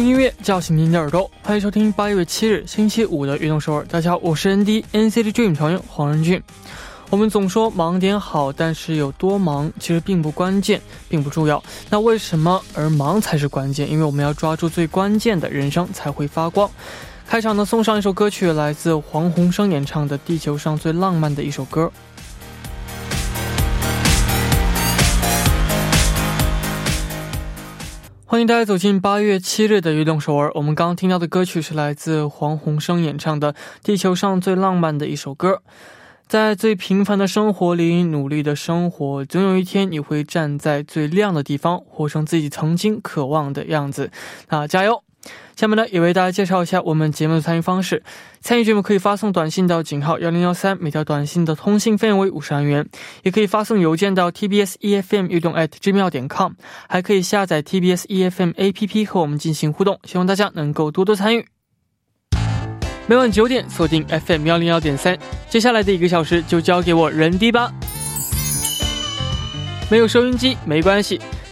用音乐叫醒您的耳朵，欢迎收听八月七日星期五的运动首尔。大家好，我是 ND NCT Dream 成员黄仁俊。我们总说忙点好，但是有多忙其实并不关键，并不重要。那为什么而忙才是关键？因为我们要抓住最关键的，人生才会发光。开场呢，送上一首歌曲，来自黄鸿升演唱的《地球上最浪漫的一首歌》。欢迎大家走进八月七日的运动首尔。我们刚刚听到的歌曲是来自黄鸿升演唱的《地球上最浪漫的一首歌》。在最平凡的生活里努力的生活，总有一天你会站在最亮的地方，活成自己曾经渴望的样子。那加油！下面呢，也为大家介绍一下我们节目的参与方式。参与节目可以发送短信到井号幺零幺三，每条短信的通信费用为五十韩元；也可以发送邮件到 tbs efm 运动 at gmail 点 com，还可以下载 tbs efm app 和我们进行互动。希望大家能够多多参与。每晚九点锁定 FM 幺零幺点三，接下来的一个小时就交给我人迪吧。没有收音机没关系。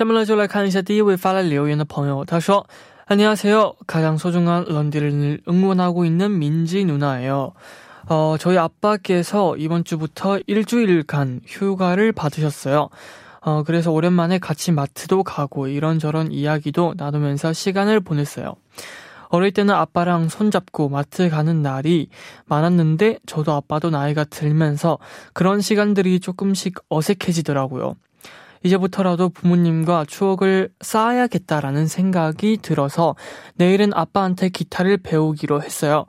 下面呢，就来看一下第一位发来留言的朋友。他说：“안녕하세요가장소중한런디를늘응원하고있는민지누나예요어저희아빠께서이번주부터일주일간휴가를받으셨어요어그래서오랜만에같이마트도가고이런저런이야기도나누면서시간을보냈어요어릴때는아빠랑손잡고마트가는날이많았는데저도아빠도나이가들면서그런시간들이조금씩어색해지더라고요 이제부터라도 부모님과 추억을 쌓아야겠다라는 생각이 들어서 내일은 아빠한테 기타를 배우기로 했어요.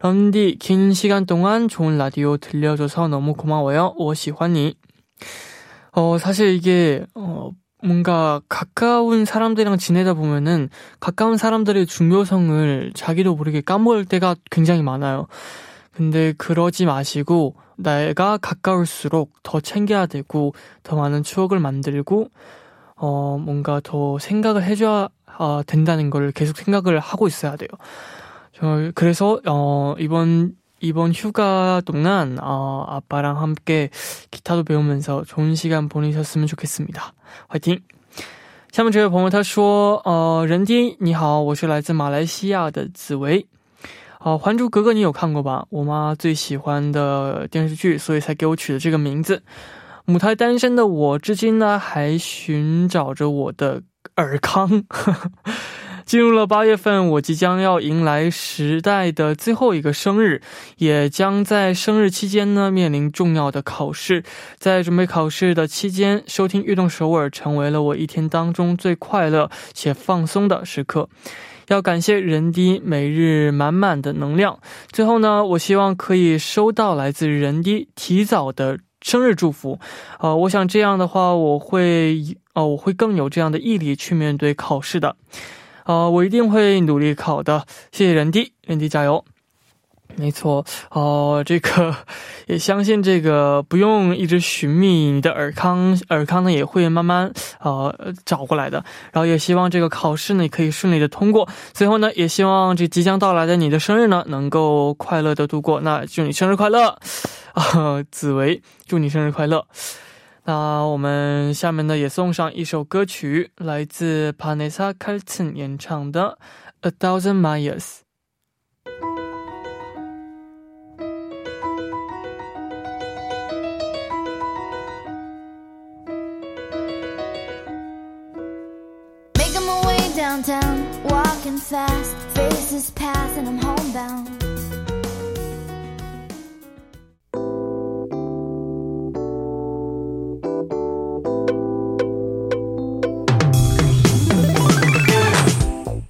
런디, 긴 시간 동안 좋은 라디오 들려줘서 너무 고마워요. 오시환이. 어, 사실 이게, 어, 뭔가 가까운 사람들이랑 지내다 보면은 가까운 사람들의 중요성을 자기도 모르게 까먹을 때가 굉장히 많아요. 근데 그러지 마시고 내가 가까울수록 더 챙겨야 되고 더 많은 추억을 만들고 어 뭔가 더 생각을 해줘야 어, 된다는 걸 계속 생각을 하고 있어야 돼요. 저 그래서 어 이번 이번 휴가 동안 어 아빠랑 함께 기타도 배우면서 좋은 시간 보내셨으면 좋겠습니다. 화이팅! 下面这位朋友他说：“呃，人弟你好，我是来自马来西亚的紫薇。” 好，《还珠格格》你有看过吧？我妈最喜欢的电视剧，所以才给我取的这个名字。母胎单身的我，至今呢还寻找着我的尔康。进入了八月份，我即将要迎来时代的最后一个生日，也将在生日期间呢面临重要的考试。在准备考试的期间，收听《悦动首尔》成为了我一天当中最快乐且放松的时刻。要感谢人滴每日满满的能量。最后呢，我希望可以收到来自人滴提早的生日祝福。呃，我想这样的话，我会呃，我会更有这样的毅力去面对考试的。呃，我一定会努力考的。谢谢人滴，人滴加油。没错，哦，这个也相信这个不用一直寻觅你的尔康，尔康呢也会慢慢呃找过来的。然后也希望这个考试呢也可以顺利的通过。最后呢，也希望这即将到来的你的生日呢能够快乐的度过。那祝你生日快乐，啊，紫薇，祝你生日快乐。那我们下面呢也送上一首歌曲，来自 Vanessa Carlton 演唱的《A Thousand Miles》。“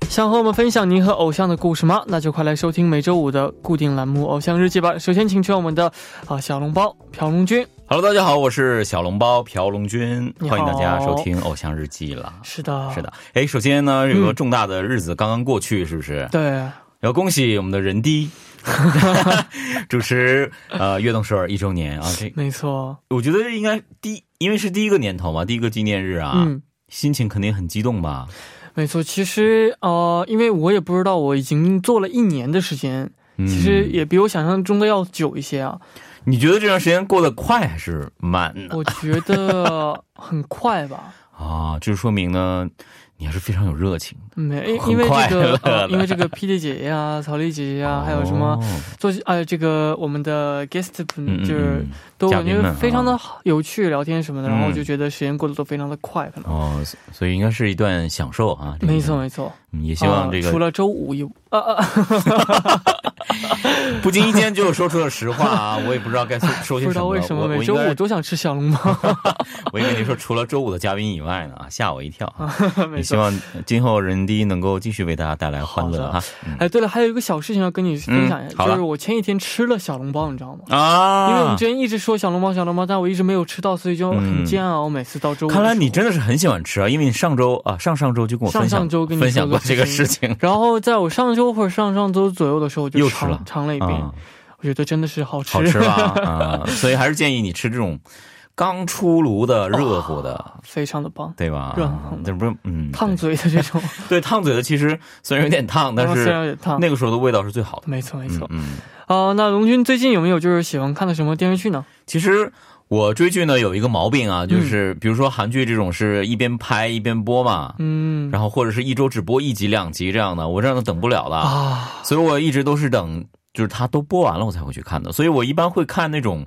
想和我们分享您和偶像的故事吗？那就快来收听每周五的固定栏目《偶像日记》吧。首先，请出我们的啊小笼包朴龙君。Hello，大家好，我是小笼包朴龙君，欢迎大家收听《偶像日记》了。是的，是，的，哎，首先呢，有个重大的日子刚刚过去，是不是？对，要恭喜我们的人低 主持呃悦动首尔一周年啊！这没错，我觉得这应该第，因为是第一个年头嘛，第一个纪念日啊，嗯。心情肯定很激动吧？没错，其实呃，因为我也不知道，我已经做了一年的时间，嗯其实也比我想象中的要久一些啊。你觉得这段时间过得快还是慢呢？我觉得很快吧，啊，这说明呢，你还是非常有热情的。没 很因为这个呃，因为这个 P D 姐姐呀、曹丽姐姐呀，还有什么哦做呃这个我们的 guest 就是嗯都感觉非常的有趣，聊天什么的，然后我嗯就觉得时间过得都非常的快，可能。哦，所所以应该是一段享受啊。这个没错，没错。嗯也希望这个、啊除了周五以啊啊，不经意间就说出了实话啊，我也不知道该说说些什么。不知道为什么每周我我应该五都想吃小笼包。我应该跟你说，除了周五的嘉宾以外呢，啊吓我一跳。也希望今后人低能够继续为大家带来欢乐哈。嗯。哎，对了，还有一个小事情要跟你分享一下，嗯就是我前几天吃了小笼包，你知道吗？啊，因为我们之前一直说小笼包小笼包，但我一直没有吃到，所以就很嗯煎熬。每次到周看来你真的是很喜欢吃啊，因为你上周啊上上周就跟我分享上上周跟你分享过这个事事情。然后在我上周或者上上周左右的时候，我就尝又吃了尝了一遍，啊，我觉得真的是好吃，好吃吧啊，所以还是建议你吃这种刚出炉的热乎的。非常的棒，对吧？热乎的这不是嗯，烫嘴的这种，对烫嘴的，其实虽然有点烫，但是有点烫，那个时候的味道是最好的。没错没错。嗯，啊、那龙军最近有没有就是喜欢看的什么电视剧呢？其实我追剧呢有一个毛病嗯啊，就是比如说韩剧这种是一边拍一边播嘛，嗯，然后或者是一周只播一集两集这样的，我这样的等不了的，啊，所以我一直都是等就是它都播完了我才会去看的，所以我一般会看那种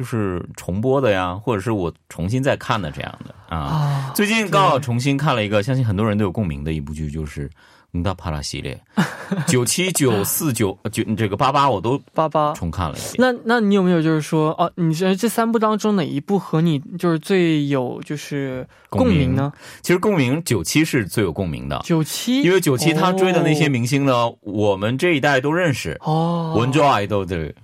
就是重播的呀或者是我重新再看的这样的啊。最近刚好重新看了一个相信很多人都有共鸣的一部剧就是嗯大帕拉系列 九七九四九九这个八八我都八八。重看了一遍。那那你有没有就是说哦你觉得这三部当中哪一部和你就是最有就是共鸣。呢？其实共鸣九七是最有共鸣的。九七？因为九七他追的那些明星呢我们这一代都认识。哦。文卓爱豆对。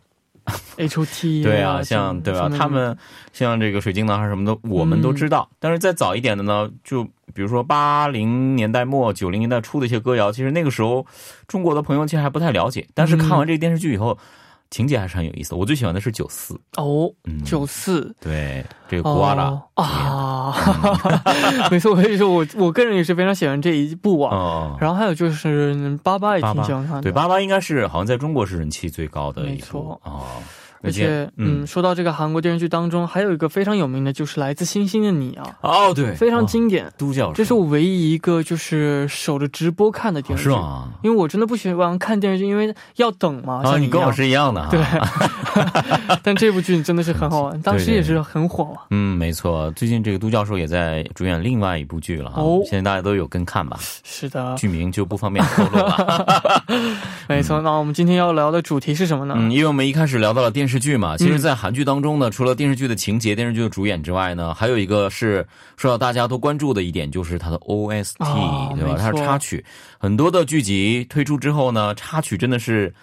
H O T 对啊，像对吧？他们像这个水晶男孩什么的，我们都知道。但是再早一点的呢，就比如说八零年代末、九零年代初的一些歌谣，其实那个时候中国的朋友其实还不太了解。但是看完这个电视剧以后，情节还是很有意思的。我最喜欢的是九四，哦嗯，九四。对这个古瓦拉哦啊，没错，我跟你说，我我个人也是非常喜欢这一部啊。哦，然后还有就是嗯八八也挺喜欢看的，对八八应该是好像在中国是人气最高的一部。没错。哦，而且嗯嗯，说到这个韩国电视剧当中，还有一个非常有名的就是《来自星星的你》啊，哦对，非常哦经典。都教授，这是我唯一一个就是守着直播看的电视剧，是吗？因为我真的不喜欢看电视剧，因为要等嘛。啊，像你跟我是一样的哈。对，但这部剧真的是很好玩，当时也是很火啊。嗯，没错，最近这个都教授也在主演另外一部剧了哈，哦现在大家都有跟看吧，是的，剧名就不方便透露了。没错。那我们今天要聊的主题是什么呢？嗯，因为我们一开始聊到了电视剧嘛，其实，在韩剧当中呢，除了电视剧的情节、电视剧的主演之外呢，还有一个是受到大家都关注的一点，就是它的 OST，、啊对吧？它是插曲，很多的剧集推出之后呢，插曲真的是。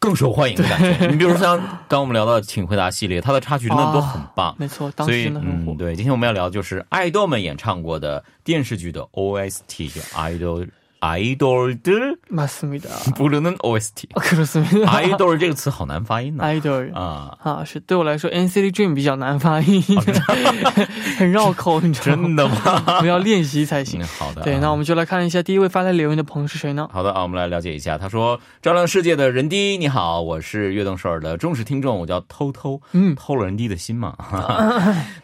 更受欢迎的感觉，你比如说像刚我们聊到《请回答》系列，它的插曲真的都很棒，没错，当时嗯，。对，今天我们要聊的就是爱豆们演唱过的电视剧的 OST，就 idol 아이돌들 맞습니다. 부르는 OST. 그렇습니다. 아이돌 这个词好难发音呢。 아이돌 啊，啊，是对我来说，NCT Dream 比较难发音，很绕口，你知道吗？真的吗？我们要练习才行嗯，。好的啊。对，那我们就来看一下第一位发来留言的朋友是谁呢？好的啊，我们来了解一下。他说：“照亮世界的人滴，你好，我是悦动首尔的忠实听众，我叫偷偷，嗯偷了人滴的心嘛。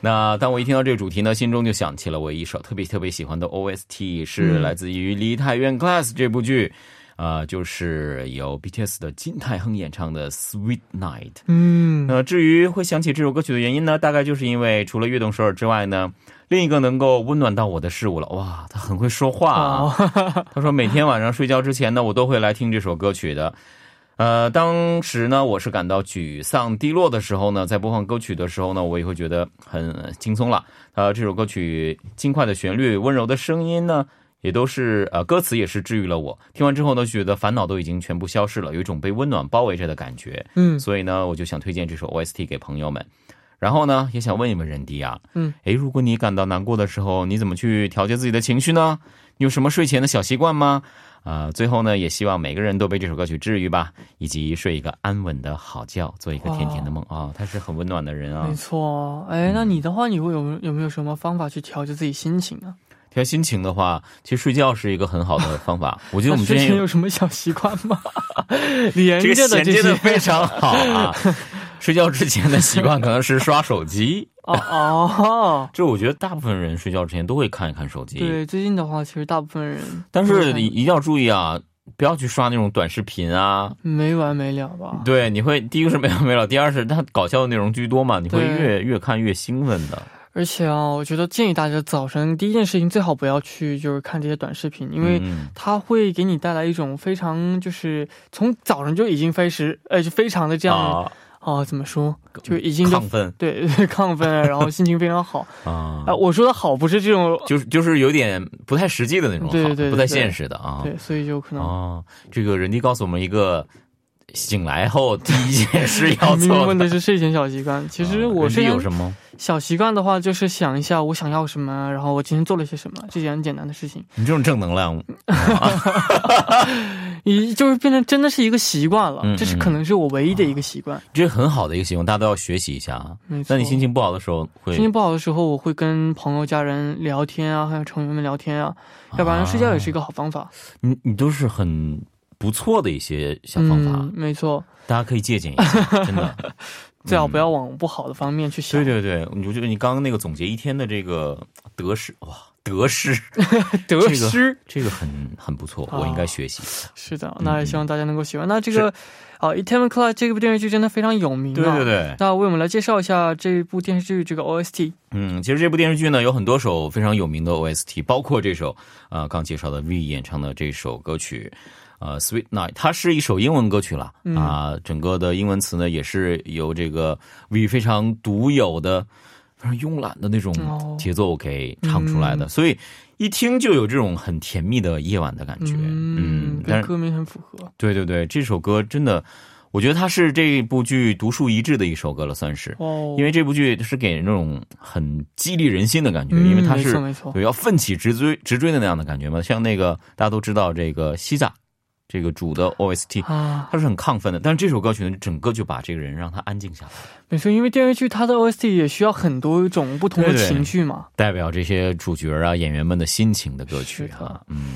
那当我一听到这个主题呢，心中就想起了我一首特别特别喜欢的 OST，是来自于《梨泰院 Class》这部剧，呃，就是由 BTS 的金泰亨演唱的《Sweet Night》。嗯，那至于会想起这首歌曲的原因呢，大概就是因为除了悦动首尔之外呢，另一个能够温暖到我的事物了。哇，他很会说话啊！哦，他说每天晚上睡觉之前呢，我都会来听这首歌曲的。呃，当时呢，我是感到沮丧、低落的时候呢，在播放歌曲的时候呢，我也会觉得很轻松了。呃，这首歌曲轻快的旋律、温柔的声音呢，也都是呃，歌词也是治愈了我。听完之后呢，觉得烦恼都已经全部消失了，有一种被温暖包围着的感觉。嗯，所以呢，我就想推荐这首 OST 给朋友们。然后呢，也想问一问任迪啊，嗯，诶，如果你感到难过的时候，你怎么去调节自己的情绪呢？你有什么睡前的小习惯吗？啊、最后呢，也希望每个人都被这首歌曲治愈吧，以及睡一个安稳的好觉，做一个甜甜的梦啊、他是很温暖的人啊没。错。哎，那你的话，你会有有没有什么方法去调节自己心情呢？调心情的话，其实睡觉是一个很好的方法。我觉得我们之前前有有什么小习惯吗？连这个着的这些衔接的非常好啊。睡觉之前的习惯可能是刷手机，哦哦，这我觉得大部分人睡觉之前都会看一看手机。对，最近的话，其实大部分人但是一定要注意啊，不要去刷那种短视频啊。没完没了吧？对，你会第一个是没完没了，第二是它搞笑的内容居多嘛，你会越越看越兴奋的。而且啊，我觉得建议大家早晨第一件事情最好不要去就是看这些短视频，因为嗯。它会给你带来一种非常就是从早上就已经非时呃就非常的这样啊、啊，怎么说就已经就亢奋。对 亢奋，然后心情非常好啊。啊、，我说的好不是这种就是就是有点不太实际的那种好，对对对不太现实的啊。对，所以就可能哦，这个人家告诉我们一个醒来后第一件事要明明问做的。是睡前小习惯，其实我睡前有什么？小习惯的话，就是想一下我想要什么，然后我今天做了些什么，这些很简单的事情，你这种正能量，你就是变成真的是一个习惯了，嗯这是可能是我唯一的一个习惯。这是很好的一个习惯，大家都要学习一下啊。那你心情不好的时候会心情不好的时候，我会跟朋友、家人聊天啊，还有成员们聊天啊，要不然睡觉也是一个好方法。你你都是很不错的一些小方法，嗯，没错，大家可以借鉴一下，真的。最好不要往不好的方面去想。对对对，我觉得你刚刚那个总结一天的这个得失，哇，得失，得失、这个很很不错，啊我应该学习。是的，那也希望大家能够喜欢。那这个啊，《Eternal Cloud》这部电视剧真的非常有名、啊。对对。对，那为我们来介绍一下这部电视剧这个 OST。嗯，其实这部电视剧呢有很多首非常有名的 OST，包括这首呃刚介绍的 V 演唱的这首歌曲。呃，Sweet Night，它是一首英文歌曲了嗯啊、整个的英文词呢也是由这个 V 非常独有的、非常慵懒的那种哦节奏给唱出来的，嗯所以一听就有这种很甜蜜的夜晚的感觉。嗯，但是歌名很符合。对对对，这首歌真的，我觉得它是这部剧独树一帜的一首歌了，算是。哦，因为这部剧是给人那种很激励人心的感觉，嗯因为它是对要奋起直追直追的那样的感觉嘛。像那个大家都知道这个西藏这个主的 OST，啊，他是很亢奋的，但是这首歌曲呢，整个就把这个人让他安静下来，没错，因为电视剧它的 OST 也需要很多种不同的情绪嘛。代表这些主角啊演员们的心情的歌曲是的哈。嗯，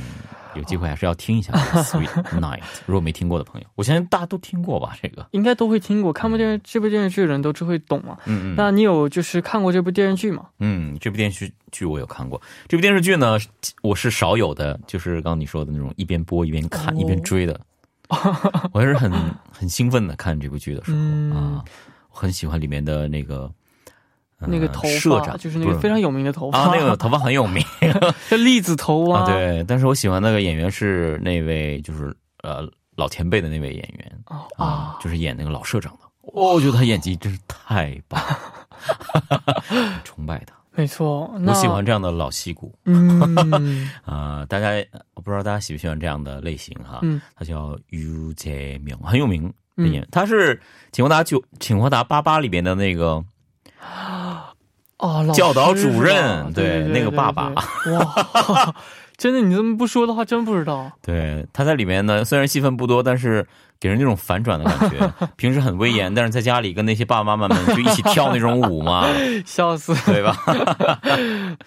有机会还是要听一下 Sweet Night，如果没听过的朋友，我相信大家都听过吧？这个，应该都会听过，看过电视这部电视剧的人都只会懂嘛。嗯嗯。那你有就是看过这部电视剧吗？嗯，这部电视剧我有看过。这部电视剧呢，我是少有的，就是刚刚你说的那种一边播一边看、哦一边追的。我还是很很兴奋的看这部剧的时候、嗯啊，我很喜欢里面的那个、呃那个头发社长，就是那个非常有名的头发啊，那个头发很有名叫 栗子头啊。啊，对。但是我喜欢那个演员是那位就是呃老前辈的那位演员啊就是演那个老社长的。哦，我觉得他演技真是太棒了，崇拜他。没错。我喜欢。这样的老戏骨。嗯，啊、大家我不知道大家喜不喜欢这样的类型哈。嗯，他叫于杰明，很有名的嗯演员。他是《请回答九请回答八八》里边的那个哦，老教导主任对对那个爸爸哇，真的，你这么不说的话，真不知道。对，他在里面呢，虽然戏份不多，但是给人那种反转的感觉。平时很威严，但是在家里跟那些爸爸妈妈们就一起跳那种舞嘛，笑死，对吧？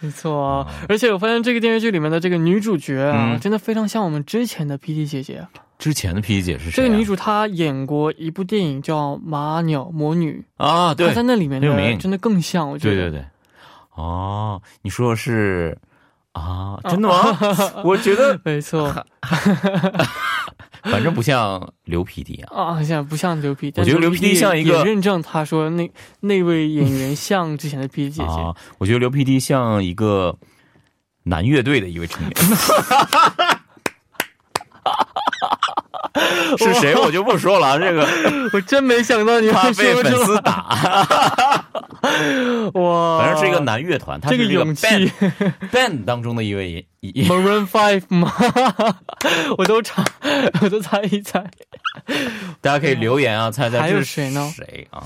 没错啊。而且我发现这个电视剧里面的这个女主角啊，嗯真的非常像我们之前的 PT 姐姐。之前的 P 姐是谁、啊？这个女主她演过一部电影叫《马鸟魔女啊，》，对她在那里面的真的更像，我觉得。对对对，哦，你说的是啊，真的吗？我觉得没错 反正不像刘 PD 啊。啊，现在不像刘 P，我觉得刘 PD 像一个也认证，他说那那位演员像之前的 P 姐姐。啊，我觉得刘 PD 像一个男乐队的一位成员。是谁我就不说了，这个我真没想到你怕会说被粉丝打。哇！反正是一个男乐团，他是这个这个勇气 band band 当中的一位 Maroon Five 吗？我都猜，我都猜一猜。大家可以留言啊，猜猜还有这是谁呢谁啊？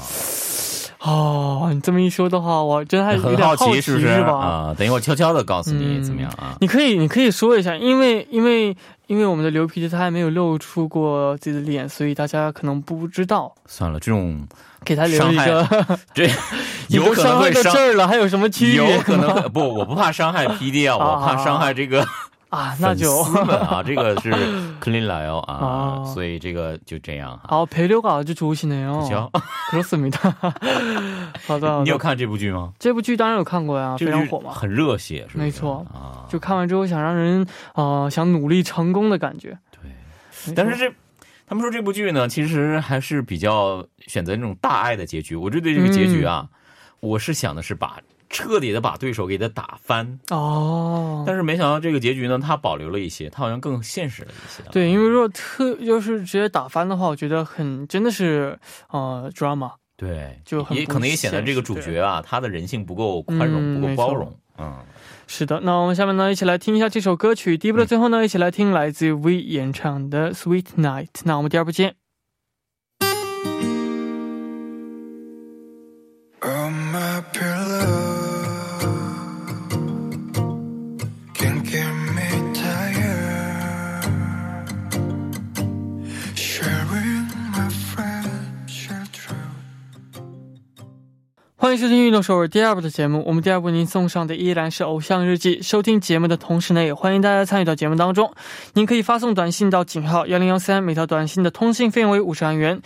哦，你这么一说的话，我真的还有点很好奇，是不是吧？啊？等一会儿悄悄的告诉你嗯怎么样啊？你可以，你可以说一下，因为因为因为我们的刘皮他还没有露出过自己的脸，所以大家可能不知道，算了，这种给他留一个。这 你有可能会伤到这儿了，还有什么区别吗？有可能不，我不怕伤害 PD 啊，我怕伤害这个啊，那粉就丝们啊，这个是 clean 来哦啊，哦所以这个就这样哈。 아 배려가 아주 좋으시네요. 行， 그렇습니다. 好的，好的。你有看这部剧吗？这部剧当然有看过呀，这部剧非常火嘛。很热血，是不是？没错啊，就看完之后想让人呃想努力成功的感觉。对。没错但是这他们说这部剧呢，其实还是比较选择那种大爱的结局。我这对这个结局啊，嗯我是想的是把 彻底的把对手给他打翻，哦，但是没想到这个结局呢，他保留了一些，他好像更现实了一些。对，因为如果特就是直接打翻的话，我觉得很真的是呃 drama。对，就很也可能也显得这个主角啊，他的人性不够宽容，嗯不够包容。嗯，是的，那我们下面呢，一起来听一下这首歌曲。第一部的最后呢，一起来听来自 V 演唱的《Sweet Night》。那我们第二部见。迎收听《运动首尔》第二部的节目。我们第二部您送上的依然是《偶像日记》。收听节目的同时呢，也欢迎大家参与到节目当中。您可以发送短信到井号幺零幺三，每条短信的通信费用为五十万元。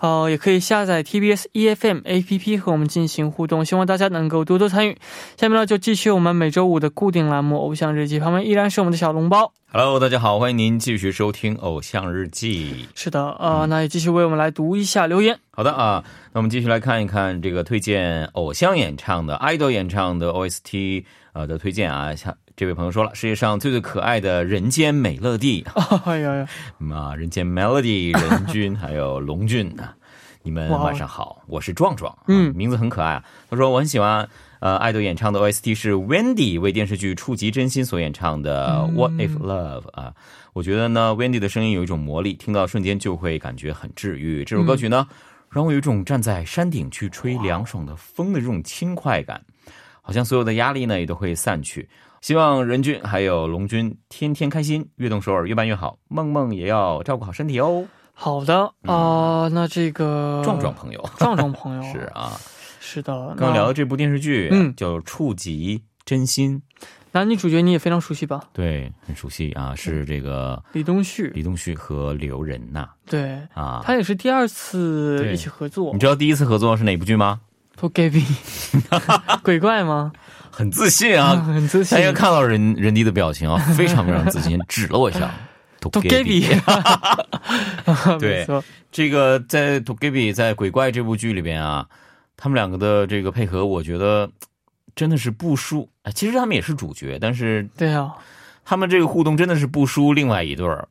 呃，也可以下载 TBS EFM APP 和我们进行互动，希望大家能够多多参与。下面呢，就继续我们每周五的固定栏目《偶像日记》，旁边依然是我们的小笼包。Hello，大家好，欢迎您继续收听《偶像日记》。是的，呃，那也继续为我们来读一下留言。好的啊，那我们继续来看一看这个推荐偶像演唱的、idol 演唱的 OST 呃的推荐啊。像这位朋友说了，世界上最最可爱的人间美乐蒂 哎呀呀，啊，人间 Melody 任君还有龙俊啊，你们晚上好，我是壮壮，嗯。名字很可爱啊。他说我很喜欢呃爱豆演唱的 OST 是 Wendy 为电视剧《触及真心》所演唱的 What If Love 啊，我觉得呢 Wendy 的声音有一种魔力，听到瞬间就会感觉很治愈。这首歌曲呢，让我有一种站在山顶去吹凉爽的风的这种轻快感，好像所有的压力呢也都会散去。希望任俊还有龙君天天开心，越动首尔越办越好。梦梦也要照顾好身体哦。好的啊、那这个壮壮朋友 壮壮朋友 是啊，是的，刚刚聊的这部电视剧，嗯叫《触及真心》，男女主角你也非常熟悉吧？对，很熟悉啊，是这个李东旭，李东旭和刘仁娜对，啊。他也是第二次一起合作你。知道第一次合作是哪部剧吗？To g a b y 鬼怪吗？很自信啊，很自信大。家看到人人迪的表情啊，非常非常自信，指了我一下。A b y 对这个在《i b i 在《鬼怪》这部剧里边啊，他们两个的这个配合，我觉得真的是不输。哎其实他们也是主角，但是对啊，他们这个互动真的是不输另外一对儿，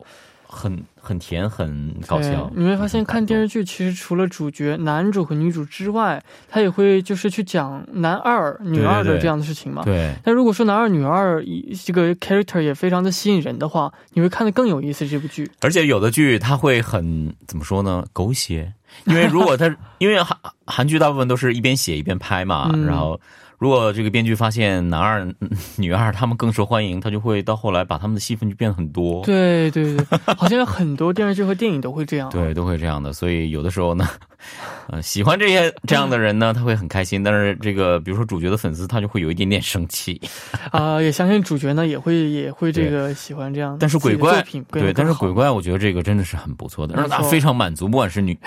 很很甜，很搞笑。你会发现看电视剧，其实除了主角男主和女主之外，他也会就是去讲男二、女二的这样的事情嘛。对但如果说男二、女二以这个 character 也非常的吸引人的话，你会看得更有意思这部剧。而且有的剧它会很怎么说呢？狗血，因为如果他 因为韩韩剧大部分都是一边写一边拍嘛，嗯然后如果这个编剧发现男二、嗯 女二他们更受欢迎，他就会到后来把他们的戏份就变得很多。对对对，好像有很多电视剧和电影都会这样。对，都会这样的，所以有的时候呢，呃，喜欢这些这样的人呢，他会很开心，但是这个比如说主角的粉丝，他就会有一点点生气。啊、也相信主角呢也会也会这个喜欢这样。但是鬼怪对，但是鬼怪怪，我觉得这个真的是很不错的，让他非常满足，不管是女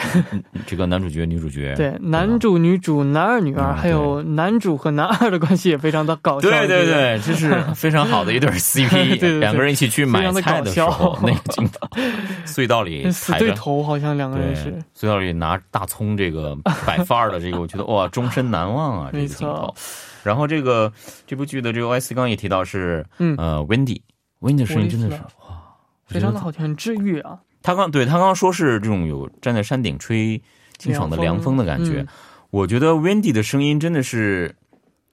这个男主角、女主角，对男主、女主、男二、女二，嗯还有男主和男二的关系也非常的搞笑。对对，对，这是非常好的一对 CP，对对两个人一起去买菜的时候那个镜头，隧道里死对。头好像两个人对是。，隧道里拿大葱这个摆范儿的这个，我觉得哇，终身难忘啊！这个镜头。然后这个这部剧的这个 OS 刚刚也提到是，嗯呃，Wendy，Wendy 的声音真的是哇，非常的好听，很治愈啊！他刚对他刚刚说是这种有站在山顶吹清爽的凉风的感觉，嗯我觉得 Wendy 的声音真的是，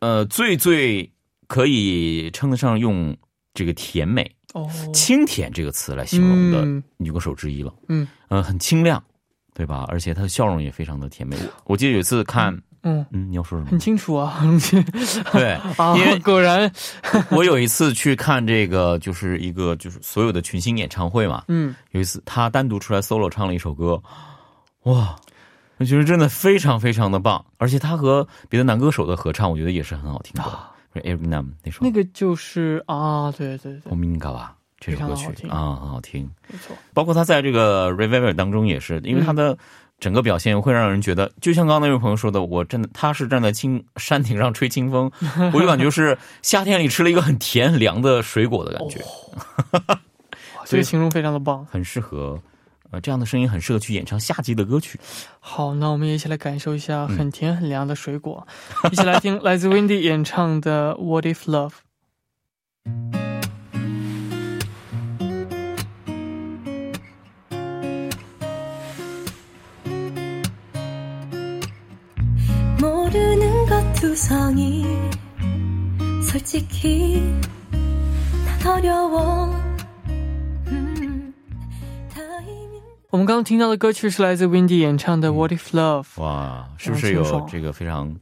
呃，最最可以称得上用这个甜美、哦，清甜这个词来形容的嗯女歌手之一了。嗯，呃，很清亮，对吧？而且她的笑容也非常的甜美。我我记得有一次看，嗯，嗯，你要说什么很？清楚啊，对，啊因为，果然，我有一次去看这个，就是一个就是所有的群星演唱会嘛。嗯，有一次她单独出来 solo 唱了一首歌，哇，我觉得真的非常非常的棒。而且他和别的男歌手的合唱，我觉得也是很好听的。是 Eric Nam 那首那个就是啊，对对对，《Omingawa》这首歌曲非常好听啊，很好听。没错，包括他在这个 Reviver 当中也是，因为他的整个表现会让人觉得，就像刚刚那位朋友说的，我真的他是站在青山顶上吹清风，我就感觉是夏天里吃了一个很甜很凉的水果的感觉，哇这个形容非常的 棒。很适合。呃，这样的声音很适合去演唱夏季的歌曲。好，那我们也一起来感受一下嗯很甜很凉的水果，一起来听来自 Wendy 演唱的《What If Love》。 모르는 것 두성이 솔직히 난 어려워 我们刚刚听到的歌曲是来自 Wendy 演唱的《What If Love》。哇，是不是有非常清爽这个非常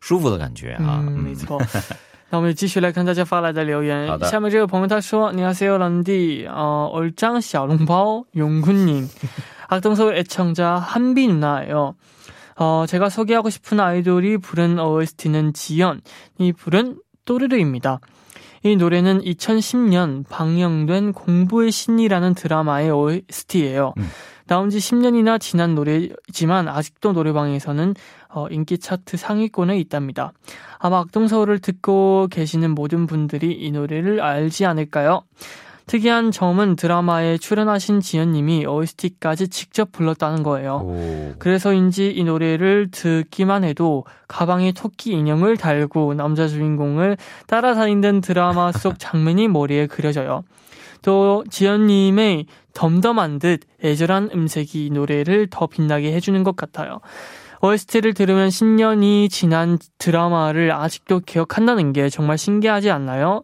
舒服的感觉啊？嗯，没错。那我们继续来看大家发来的留言。好的下面这位朋友他说：“안녕하세요 런디， 어 얼짱小笼包용군님 악동서울 애청자 한비 누나예요. 어 제가 소개하고 싶은 아이돌이 부른 OST는 지연이 부른 또르르입니다. 이 노래는 2010년 방영된 공부의 신이라는 드라마의 OST예요. 음. 나온 지 10년이나 지난 노래지만 아직도 노래방에서는 어, 인기 차트 상위권에 있답니다. 아마 악동서울을 듣고 계시는 모든 분들이 이 노래를 알지 않을까요? 특이한 점은 드라마에 출연하신 지연님이 OST까지 직접 불렀다는 거예요. 오, 그래서인지 이 노래를 듣기만 해도 가방에 토끼 인형을 달고 남자 주인공을 따라다니는 드라마 속 장면이 머리에 그려져요. 또 지연님의 덤덤한 듯 애절한 음색이 이 노래를 더 빛나게 해주는 것 같아요. OST를 들으면 10년이 지난 드라마를 아직도 기억한다는 게 정말 신기하지 않나요?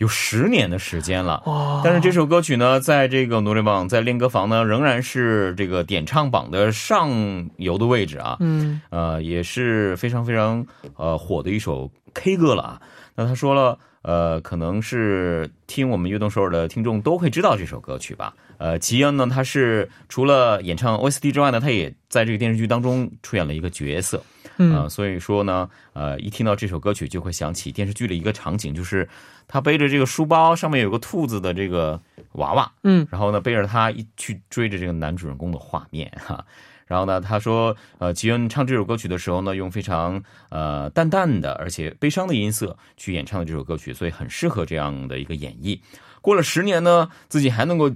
有十年的时间了。哇，但是这首歌曲呢，在这个努力榜，在练歌房呢，仍然是这个点唱榜的上游的位置啊。嗯呃，也是非常非常呃火的一首 K 歌了啊。那他说了，呃，可能是听我们悦动首尔的听众都会知道这首歌曲吧。呃，吉恩呢，他是除了演唱 OST 之外呢，他也在这个电视剧当中出演了一个角色。呃，嗯所以说呢，呃，一听到这首歌曲就会想起电视剧的一个场景，就是他背着这个书包，上面有个兔子的这个娃娃，嗯然后呢，背着他一去追着这个男主人公的画面哈。然后呢，他说，呃，吉恩唱这首歌曲的时候呢，用非常呃淡淡的而且悲伤的音色去演唱的这首歌曲，所以很适合这样的一个演绎。过了十年呢，自己还能够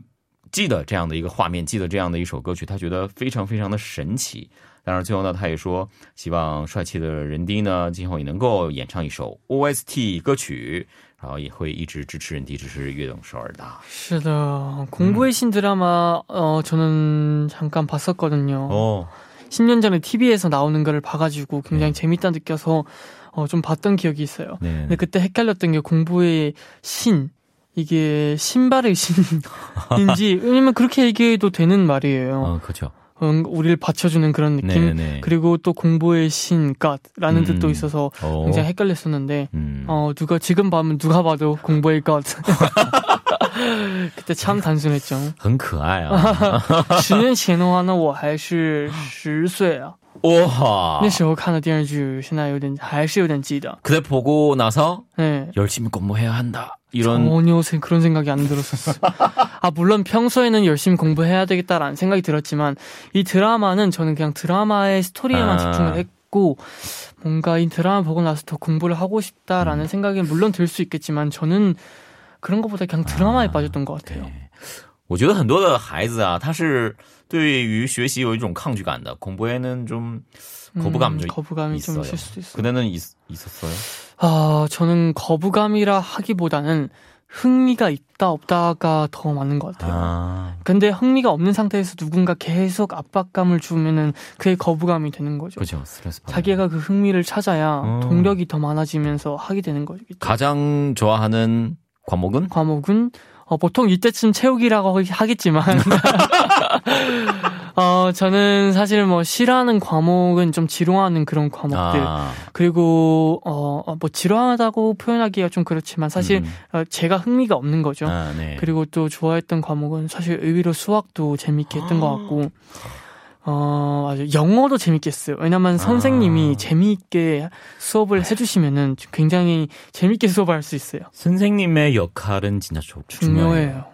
记得这样的一个画面，记得这样的一首歌曲，他觉得非常非常的神奇。当然，最后呢，他也说希望帅气的人迪呢，今后也能够演唱一首 OST 歌曲，然后也会一直支持人迪，支持悦动首尔的。是的, 공부의 신 드라마 어 저는 잠깐 봤었거든요. 어, 10년 전에 TV에서 나오는 거를 봐가지고 굉장히 네. 재밌다 느껴서 어, 좀 봤던 기억이 있어요. 네. 근데 그때 헷갈렸던 게 공부의 신 이게 신발의 신인지 왜냐면 그렇게 얘기해도 되는 말이에요. 어, 그렇죠. 음, 우리를 받쳐주는 그런 느낌. 네, 네. 그리고 또 공부의 신, God라는 음. 뜻도 있어서 어, 굉장히 헷갈렸었는데 음. 어 누가 지금 봐면 누가 봐도 공부의 God. 그때 참 단순했죠. 很可爱啊！十年前的话呢，我还是十岁啊。哇那，时候看的电视剧，现在有点还是有点记得。 그대 보고 나서 네. 열심히 공부해야 한다. 이런 전혀 생- 그런 생각이 안 들었었어요. 아 물론 평소에는 열심히 공부해야 되겠다라는 생각이 들었지만 이 드라마는 저는 그냥 드라마의 스토리에만 아. 집중을 했고 뭔가 이 드라마 보고 나서 더 공부를 하고 싶다라는 음. 생각이 물론 들 수 있겠지만 저는 그런 것보다 그냥 드라마에 아, 빠졌던 것 같아요. 我觉得很多的孩子啊，他是对于学习有一种抗拒感的，공부에는좀 거부감 음, 좀 거부감이 좀 있어요. 있을 수도 있어요. 그대는 있, 있었어요? 아 저는 거부감이라 하기보다는 흥미가 있다 없다가 더 많은 것 같아요. 아, 근데 흥미가 없는 상태에서 누군가 계속 압박감을 주면은 그게 거부감이 되는 거죠. 그렇죠. 스트레스 받는. 자기가 그 흥미를 찾아야 음. 동력이 더 많아지면서 하게 되는 거죠. 가장 좋아하는 과목은? 과목은 어, 보통 이때쯤 체육이라고 하겠지만 어, 저는 사실 뭐 싫어하는 과목은 좀 지루하는 그런 과목들 아, 그리고 어, 어, 뭐 지루하다고 표현하기가 좀 그렇지만 사실 음. 어, 제가 흥미가 없는 거죠. 아, 네. 그리고 또 좋아했던 과목은 사실 의외로 수학도 재밌게 했던 것 같고, 어, 맞아. 영어도 재밌게 했어요. 왜냐면 선생님이 아. 재미있게 수업을 해주시면은 굉장히 재밌게 수업할 수 있어요. 선생님의 역할은 진짜 조, 중요해요.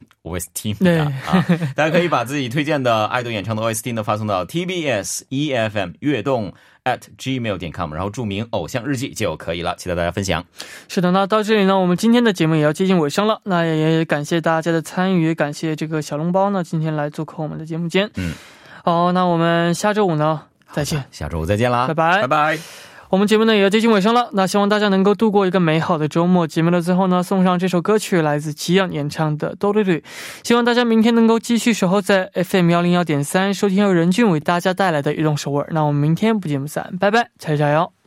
OST 对啊，大家可以把自己推荐的爱豆演唱的 OST 呢发送到 TBS EFM 悦动 at gmail 点 com，然后注明偶像日记就可以了，期待大家分享。是的，那到这里呢，我们今天的节目也要接近尾声了。那也感谢大家的参与，感谢这个小笼包呢今天来做客我们的节目间。嗯，好，那我们下周五呢再见。下周五再见啦，拜拜拜拜。我们节目呢也要接近尾声了，那希望大家能够度过一个美好的周末。节目的最后呢，送上这首歌曲，来自吉阳演唱的《哆瑞瑞》。希望大家明天能够继续守候在 FM 幺零幺点三，收听由任俊为大家带来的移动首尔。那我们明天不见不散，拜拜，加油加油！